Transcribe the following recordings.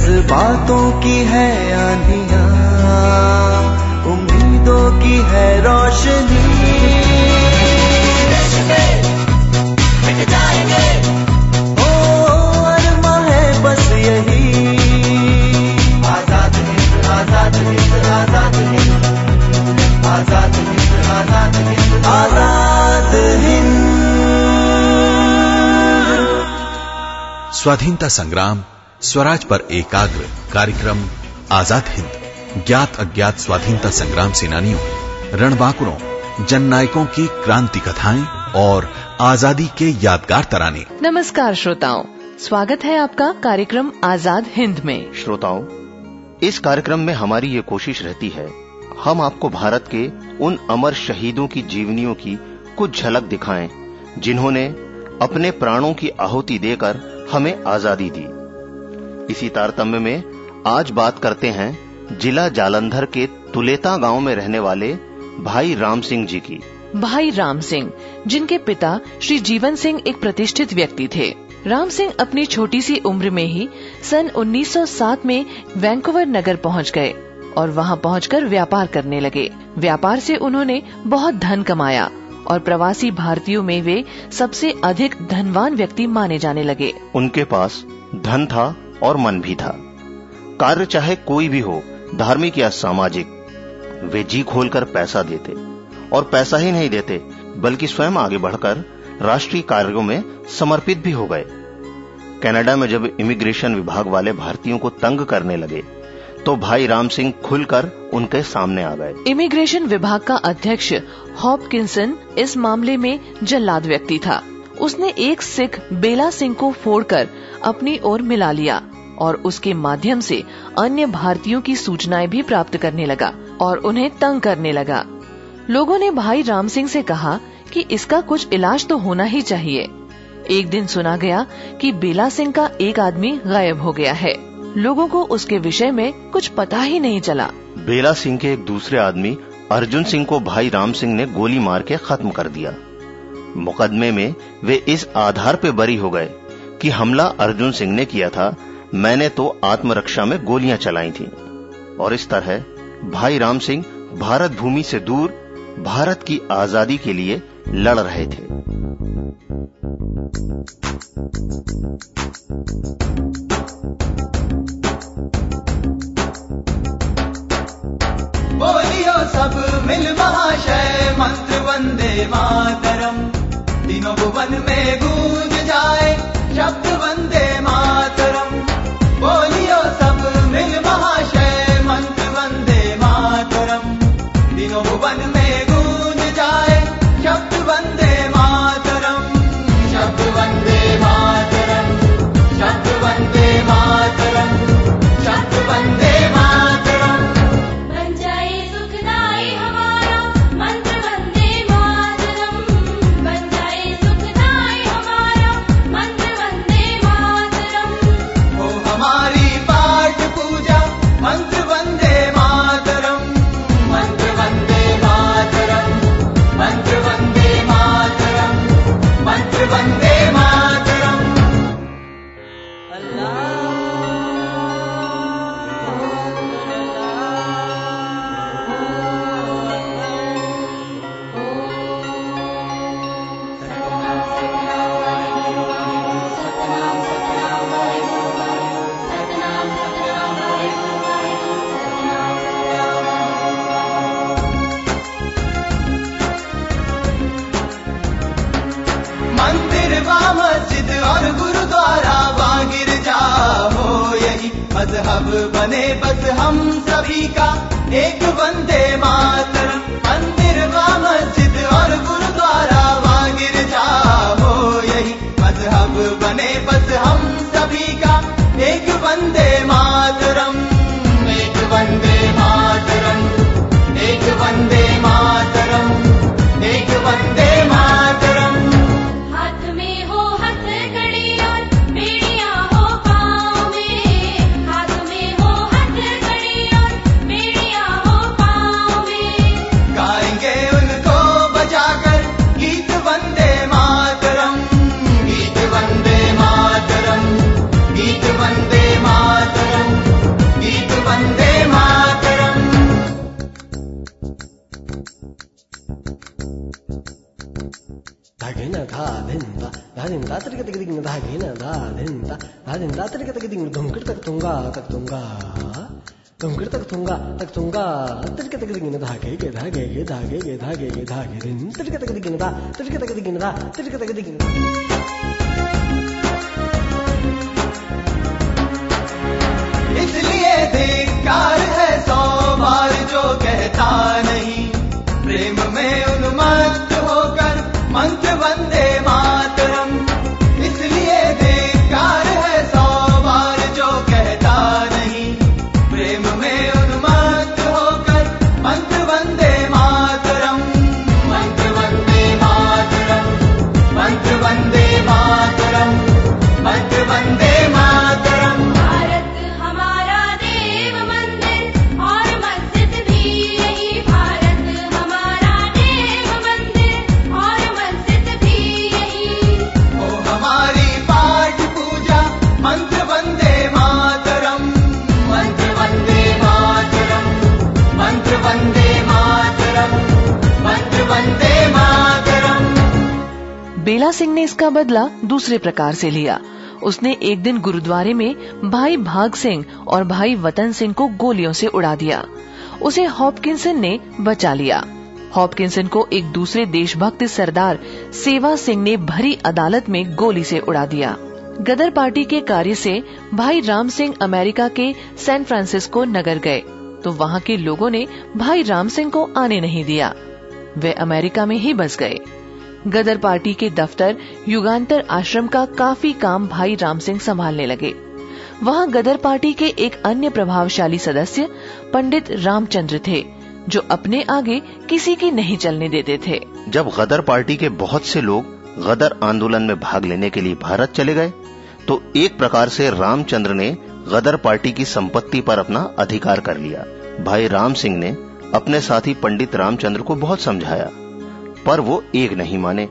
जज्बातों की है आंधिया उम्मीदों की है रोशनी। आज़ाद आज़ाद आज़ाद हिंद आज़ाद आज़ाद आज़ाद हिंद। स्वाधीनता संग्राम स्वराज पर एकाग्र कार्यक्रम आज़ाद हिंद ज्ञात अज्ञात स्वाधीनता संग्राम सेनानियों रणबांकुरों जन नायकों की क्रांति कथाएँ और आज़ादी के यादगार तराने। नमस्कार श्रोताओं स्वागत है आपका कार्यक्रम आज़ाद हिंद में। श्रोताओं इस कार्यक्रम में हमारी ये कोशिश रहती है हम आपको भारत के उन अमर शहीदों की जीवनियों की कुछ झलक दिखाएँ जिन्होंने अपने प्राणों की आहुति देकर हमें आज़ादी दी। इसी तारतम्य में आज बात करते हैं जिला जालंधर के तुलेता गाँव में रहने वाले भाई राम सिंह जी की। भाई राम सिंह जिनके पिता श्री जीवन सिंह एक प्रतिष्ठित व्यक्ति थे। राम सिंह अपनी छोटी सी उम्र में ही सन 1907 में वैंकूवर नगर पहुँच गए और वहाँ पहुंचकर व्यापार करने लगे। व्यापार से उन्होंने बहुत धन कमाया और प्रवासी भारतीयों में वे सबसे अधिक धनवान व्यक्ति माने जाने लगे। उनके पास धन था और मन भी था। कार्य चाहे कोई भी हो, धार्मिक या सामाजिक, वे जी खोलकर पैसा देते और पैसा ही नहीं देते, बल्कि स्वयं आगे बढ़कर राष्ट्रीय कार्यों में समर्पित भी हो गए। कनाडा में जब इमिग्रेशन विभाग वाले भारतीयों को तंग करने लगे तो भाई राम सिंह खुलकर उनके सामने आ गए। इमिग्रेशन विभाग का अध्यक्ष हॉपकिंसन इस मामले में जल्लाद व्यक्ति था। उसने एक सिख बेला सिंह को फोड़कर अपनी ओर मिला लिया और उसके माध्यम से अन्य भारतीयों की सूचनाएँ भी प्राप्त करने लगा और उन्हें तंग करने लगा। लोगों ने भाई राम सिंह से कहा कि इसका कुछ इलाज तो होना ही चाहिए। एक दिन सुना गया कि बेला सिंह का एक आदमी गायब हो गया है। लोगों को उसके विषय में कुछ पता ही नहीं चला। बेला सिंह के एक दूसरे आदमी अर्जुन सिंह को भाई राम सिंह ने गोली मार के खत्म कर दिया। मुकदमे में वे इस आधार पे बरी हो गए कि हमला अर्जुन सिंह ने किया था। मैंने तो आत्मरक्षा में गोलियाँ चलाई थी। और इस तरह भाई राम सिंह भारत भूमि से दूर भारत की आज़ादी के लिए लड़ रहे थे। बोलियो सब मिल महाशय मंत्र वंदे मातरम। में गूंज बने बस गे गे धा गे गे धा गे गे धा गे गे धा गे दिन। तरिक तक दिन तरिक तक दिन धा तरिक तक इसलिए धिक्कार है सौ बार जो कहता नहीं। सिंह ने इसका बदला दूसरे प्रकार से लिया। उसने एक दिन गुरुद्वारे में भाई भाग सिंह और भाई वतन सिंह को गोलियों से उड़ा दिया। उसे हॉपकिंसन ने बचा लिया। हॉपकिंसन को एक दूसरे देशभक्त सरदार सेवा सिंह ने भरी अदालत में गोली से उड़ा दिया। गदर पार्टी के कार्य से भाई राम सिंह अमेरिका के सैन फ्रांसिस्को नगर गए तो वहाँ के लोगों ने भाई राम सिंह को आने नहीं दिया। वे अमेरिका में ही बस गए। गदर पार्टी के दफ्तर युगांतर आश्रम का काफ़ी काम भाई राम सिंह संभालने लगे। वहाँ गदर पार्टी के एक अन्य प्रभावशाली सदस्य पंडित रामचंद्र थे, जो अपने आगे किसी की नहीं चलने देते थे। जब गदर पार्टी के बहुत से लोग गदर आंदोलन में भाग लेने के लिए भारत चले गए तो एक प्रकार से रामचंद्र ने गदर पार्टी की संपत्ति पर अपना अधिकार कर लिया। भाई राम सिंह ने अपने साथी पंडित रामचंद्र को बहुत समझाया। पर वो एक नहीं माने।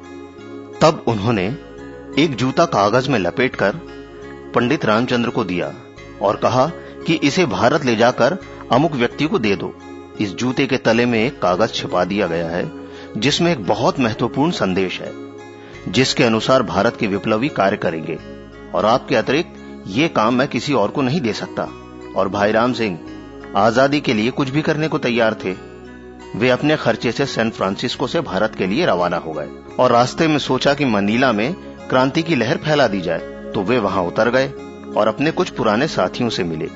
तब उन्होंने एक जूता कागज़ में लपेटकर पंडित रामचंद्र को दिया और कहा कि इसे भारत ले जाकर अमुक व्यक्ति को दे दो। इस जूते के तले में एक कागज़ छिपा दिया गया है, जिसमें एक बहुत महत्वपूर्ण संदेश है, जिसके अनुसार भारत के विप्लवी कार्य करेंगे और आपके अतिरिक्त ये काम मैं किसी और को नहीं दे सकता। और भाई राम सिंह, आज़ादी के लिए कुछ भी करने को तैयार थे वे अपने खर्चे से सैन फ्रांसिस्को से भारत के लिए रवाना हो गए और रास्ते में सोचा कि मनीला में क्रांति की लहर फैला दी जाए तो वे वहाँ उतर गए और अपने कुछ पुराने साथियों से मिले।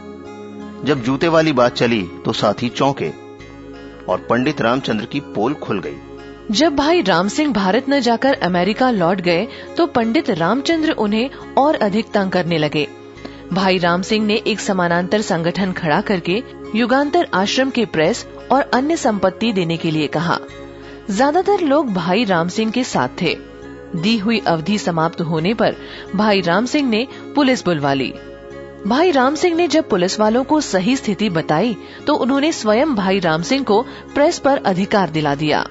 जब जूते वाली बात चली तो साथी चौंके और पंडित रामचंद्र की पोल खुल गई। जब भाई राम सिंह भारत न जाकर अमेरिका लौट गए तो पंडित रामचंद्र उन्हें और अधिक तंग करने लगे। भाई राम सिंह ने एक समानांतर संगठन खड़ा करके युगांतर आश्रम के प्रेस और अन्य संपत्ति देने के लिए कहा। ज़्यादातर लोग भाई राम सिंह के साथ थे। दी हुई अवधि समाप्त होने पर भाई राम सिंह ने पुलिस बुलवा ली। भाई राम सिंह ने जब पुलिस वालों को सही स्थिति बताई तो उन्होंने स्वयं भाई राम सिंह को प्रेस पर अधिकार दिला दिया।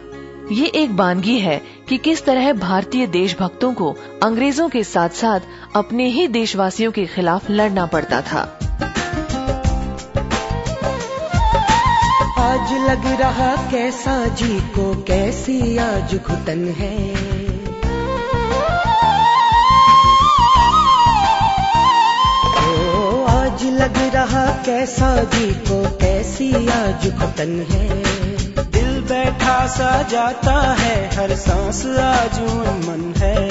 ये एक बानगी है कि किस तरह भारतीय देशभक्तों को अंग्रेज़ों के साथ साथ अपने ही देशवासियों के खिलाफ लड़ना पड़ता था। आज लग रहा कैसा जी को कैसी आज घुटन है। ओ आज लग रहा कैसा जी को कैसी आज घुटन है। दिल बैठा सा जाता है हर सांस आज मन है।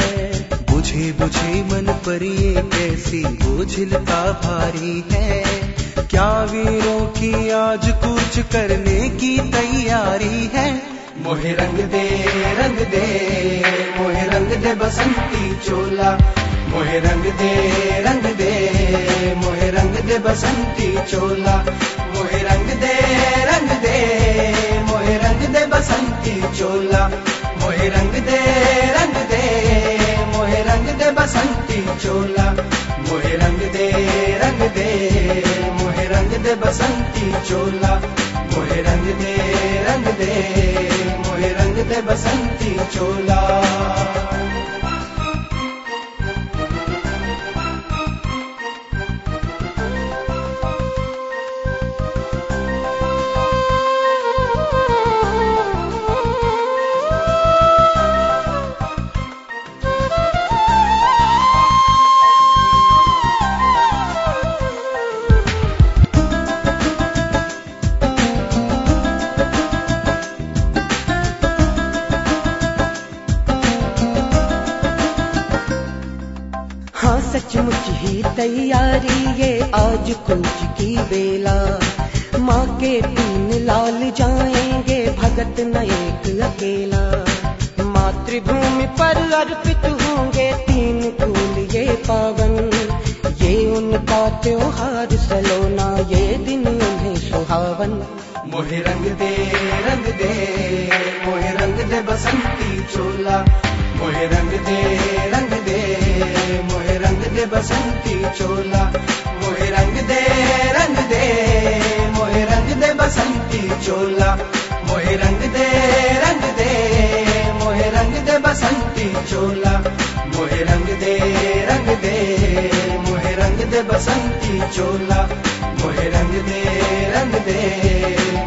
बुझे बुझे मन पर ये कैसी बोझिलता भारी है। क्या वीरों की आज कूच करने की तैयारी है मोहे रंग दे रंग दे मोहे रंग दे बसंती चोला मोहे रंग दे रंग दे मोहे रंग दे बसंती चोला मोहे रंग दे रंग दे मोहे रंग दे बसंती चोला मोहे रंग दे रंग दे मोहे रंग दे बसंती चोला मोहे रंग दे रंग दे दे बसंती चोला मोहे रंग दे रंग दे मोहे रंग दे बसंती चोला। पावन। ये उनका त्योहार सलोना, ये दिन उन्हें सुहावन। मोहे रंग दे रंग दे, मोहे रंग दे बसंती चोला। मोहे रंग दे रंग दे, मोहे रंग दे बसंती चोला। मोहे रंग दे रंग दे, मोहे रंग दे बसंती चोला। मोहे रंग दे रंग दे, मोहे रंग दे बसंती चोला। दे बसंती चोला मोहे रंग दे रंग दे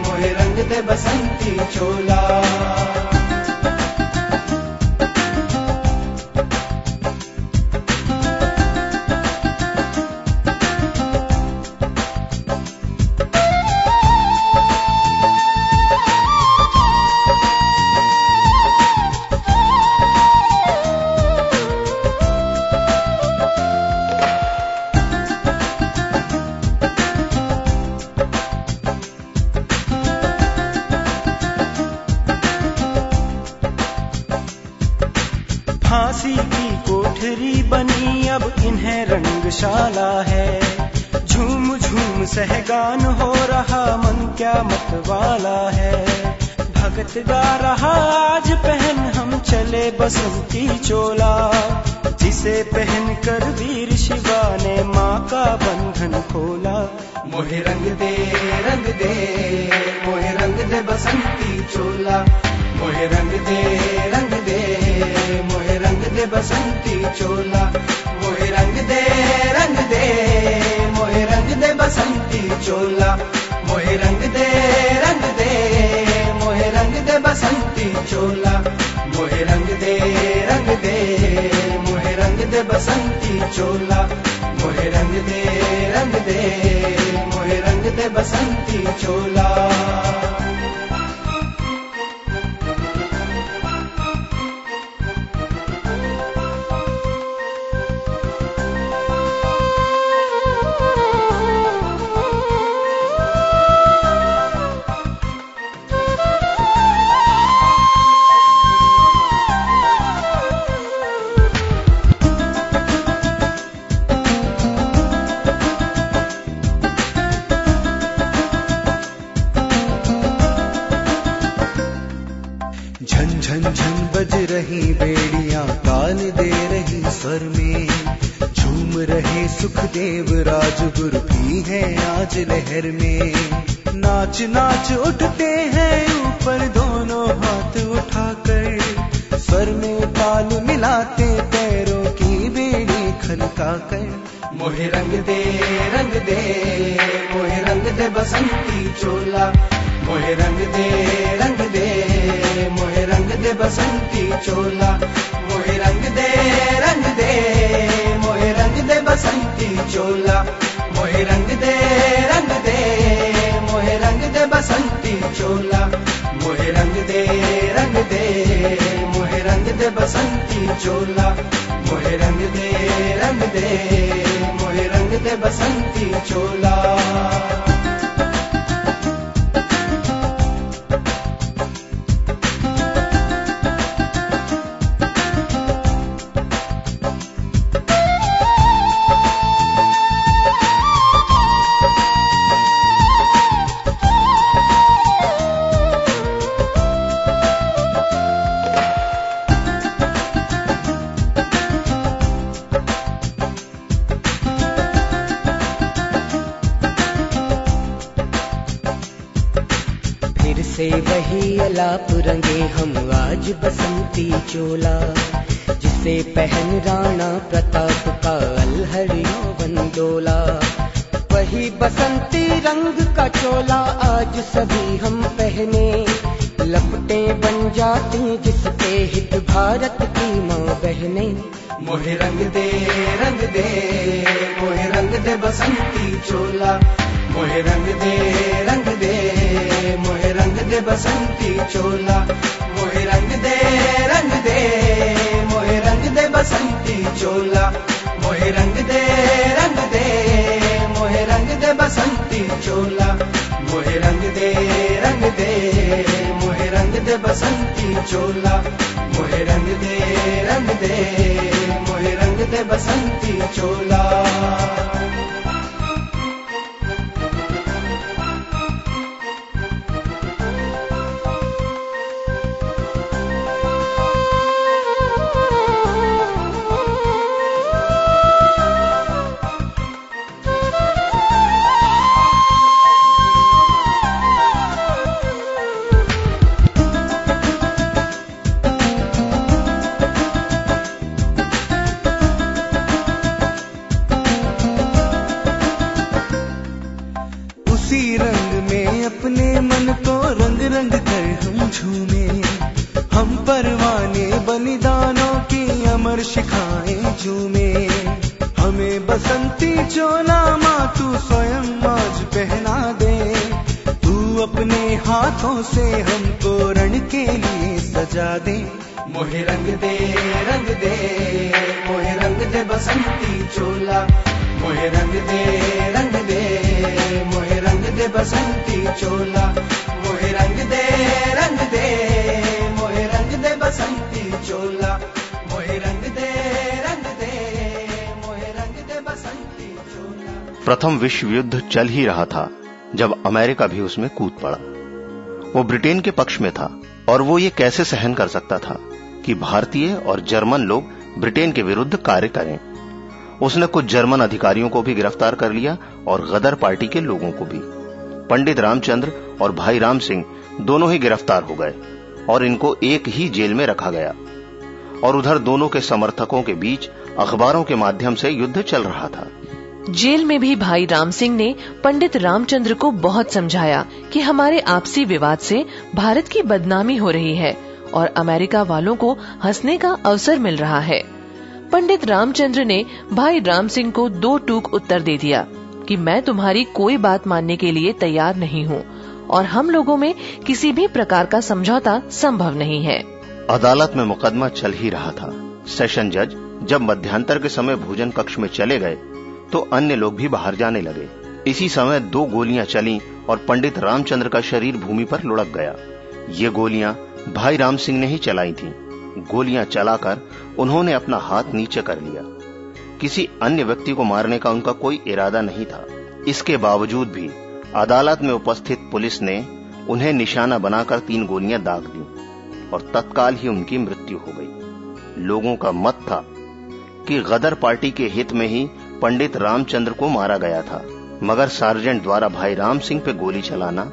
मोहे रंग दे बसंती चोला। रंगशाला है। झूम झूम सहगान हो रहा मन, क्या मत वाला है। भगत गा रहा, आज पहन हम चले बसंती चोला। जिसे पहन कर वीर शिवा ने माँ का बंधन खोला। मोहे रंग दे रंग दे, मोहे रंग दे बसंती चोला। मोहे रंग दे रंग दे, मोहे रंग दे बसंती चोला। चोला, मोहे रंग दे रंग दे, मोहे रंग दे बसंती चोला। मोहे रंग दे रंग दे, मोहे रंग दे बसंती चोला। मोहे रंग दे रंग दे, मोहे रंग दे बसंती चोला। नाच नाच उठते हैं, ऊपर दोनों हाथ उठाकर। स्वर में ताल मिलाते पैरों की बेड़ी खनका कर मोहे रंग दे रंग दे, मोहे रंग दे बसंती चोला। मोहे रंग दे रंग दे, मोहे रंग दे बसंती चोला। मोहे रंग दे रंग दे, मोहे रंग दे बसंती चोला। मोहे रंग दे बसंती चोला, मोहे रंग दे रंग दे, मोहे रंग दे बसंती चोला, मोहे रंग दे रंग दे, मोहे रंग दे बसंती चोला। वही अलाप रंगे हम आज बसंती चोला। जिसे पहन राणा प्रताप का अलहर डोला वही बसंती रंग का चोला आज सभी हम पहने। लपटे बन जाती जिसके हित भारत की माँ बहने। मोहे रंग दे रंग दे, मोहे रंग दे बसंती चोला। मोहे रंग दे रंग दे दे बसंती चोला। मोहे रंग दे रंग दे, मोहे रंग दे बसंती चोला। मोहे रंग दे रंग दे, मोहे रंग दे बसंती चोला। मोहे रंग दे रंग दे, मोहे रंग दे बसंती चोला। मोहे रंग दे रंग दे, मोहे रंग दे बसंती चोला। चोला। मोहे रंग दे रंग दे, मोहे रंग दे बसंती चोला। मोहे रंग दे रंग दे, मोहे रंग दे बसंती चोला। मोहे रंग दे रंग दे, मोहे रंग दे बसंती चोला। प्रथम विश्व युद्ध चल ही रहा था, जब अमेरिका भी उसमें कूद पड़ा। वो ब्रिटेन के पक्ष में था, और वो ये कैसे सहन कर सकता था कि भारतीय और जर्मन लोग ब्रिटेन के विरुद्ध कार्य करें। उसने कुछ जर्मन अधिकारियों को भी गिरफ़्तार कर लिया और गदर पार्टी के लोगों को भी। पंडित रामचंद्र और भाई राम सिंह दोनों ही गिरफ़्तार हो गए और इनको एक ही जेल में रखा गया। और उधर दोनों के समर्थकों के बीच अखबारों के माध्यम से युद्ध चल रहा था। जेल में भी भाई राम सिंह ने पंडित रामचंद्र को बहुत समझाया कि हमारे आपसी विवाद से भारत की बदनामी हो रही है और अमेरिका वालों को हंसने का अवसर मिल रहा है। पंडित रामचंद्र ने भाई राम सिंह को दो टूक उत्तर दे दिया कि मैं तुम्हारी कोई बात मानने के लिए तैयार नहीं हूँ और हम लोगों में किसी भी प्रकार का समझौता संभव नहीं है। अदालत में मुकदमा चल ही रहा था। सेशन जज जब मध्यांतर के समय भोजन कक्ष में चले गए तो अन्य लोग भी बाहर जाने लगे। इसी समय दो गोलियाँ चली और पंडित रामचंद्र का शरीर भूमि पर लुढ़क गया। ये गोलियाँ भाई राम सिंह ने ही चलाई थीं। गोलियाँ चलाकर उन्होंने अपना हाथ नीचे कर लिया। किसी अन्य व्यक्ति को मारने का उनका कोई इरादा नहीं था। इसके बावजूद भी अदालत में उपस्थित पुलिस ने उन्हें निशाना बनाकर तीन गोलियाँ दाग दी और तत्काल ही उनकी मृत्यु हो गई। लोगों का मत था कि गदर पार्टी के हित में ही पंडित रामचंद्र को मारा गया था, मगर सार्जेंट द्वारा भाई राम सिंह पे गोली चलाना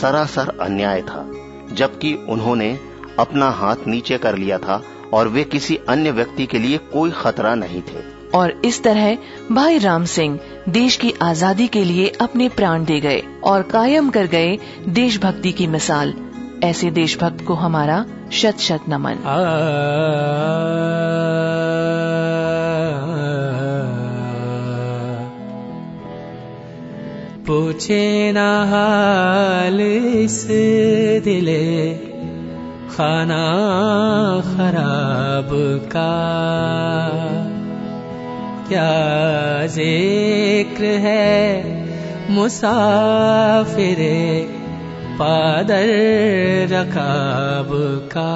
सरासर अन्याय था, जबकि उन्होंने अपना हाथ नीचे कर लिया था और वे किसी अन्य व्यक्ति के लिए कोई खतरा नहीं थे और इस तरह भाई राम सिंह देश की आज़ादी के लिए अपने प्राण दे गए और कायम कर गए देशभक्ति की मिसाल ऐसे देशभक्त को हमारा शत शत नमन पूछे ना हाल इस दिले खाना खराब का। क्या ज़िक्र है मुसाफिरे पादर रकाब का?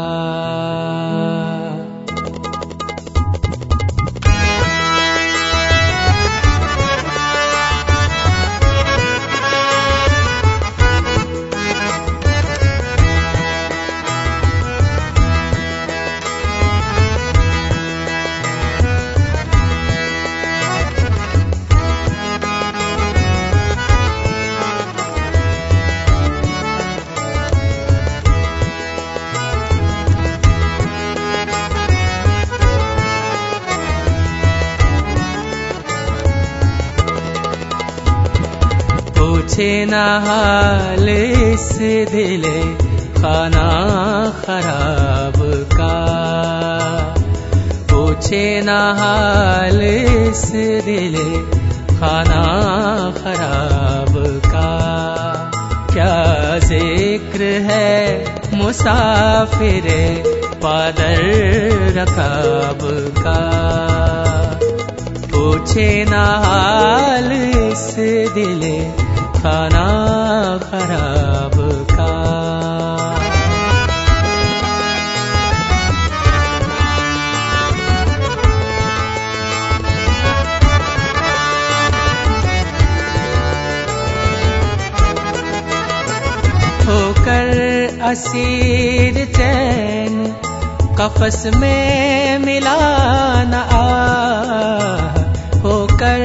पूछे ना हाल इस दिले खाना खराब का। क्या है मुसाफिर पादर रकाब का। पूछे ना दिले खाना खराब का होकर असीर चैन कफस में मिला न आ। होकर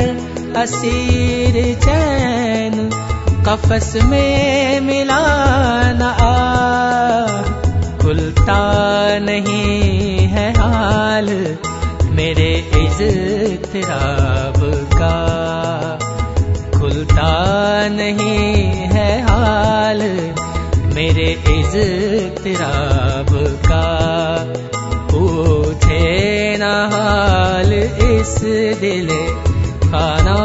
असीर चैन कफस में मिला न खुलता नहीं है हाल मेरे इज़्तिराब का। खुलता नहीं है हाल मेरे इज़्तिराब का। पूछे न हाल इस दिल खाना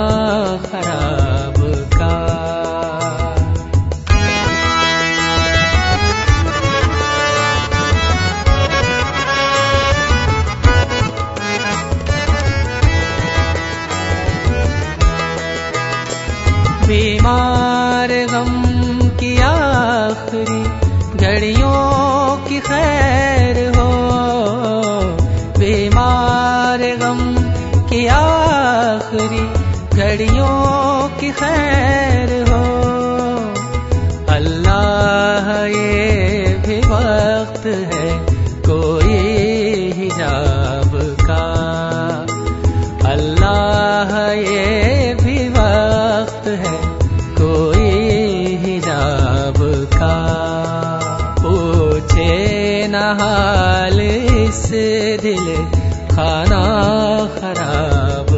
था पूछे नहाल इस दिल खाना खराब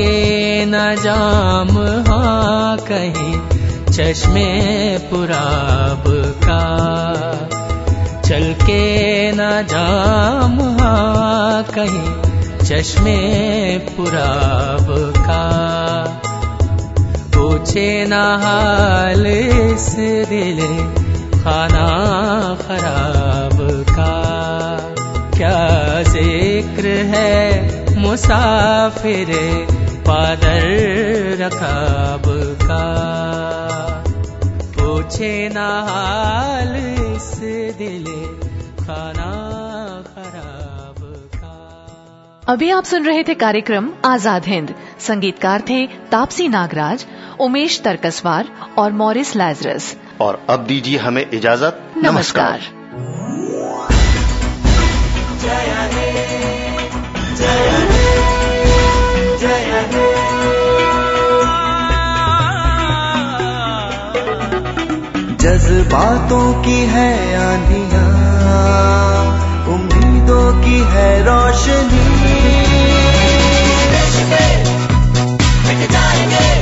के न जाम हाँ कहीं चश्मे पुराब का। चल के न जाम हाँ कहीं चश्मे पुराब का। पूछे न हाल इस दिल खाना खराब का। क्या ज़िक्र है मुसाफिर पादर रकाब का। पूछे न हाल इस दिल खाना खराब का। अभी आप सुन रहे थे कार्यक्रम आज़ाद हिंद। संगीतकार थे तापसी नागराज उमेश तरकसवार और मॉरिस लाजरस। और अब दीजिए हमें इजाज़त। नमस्कार। जज्बातों की है आंधिया उम्मीदों की है रोशनी। जाएँगे।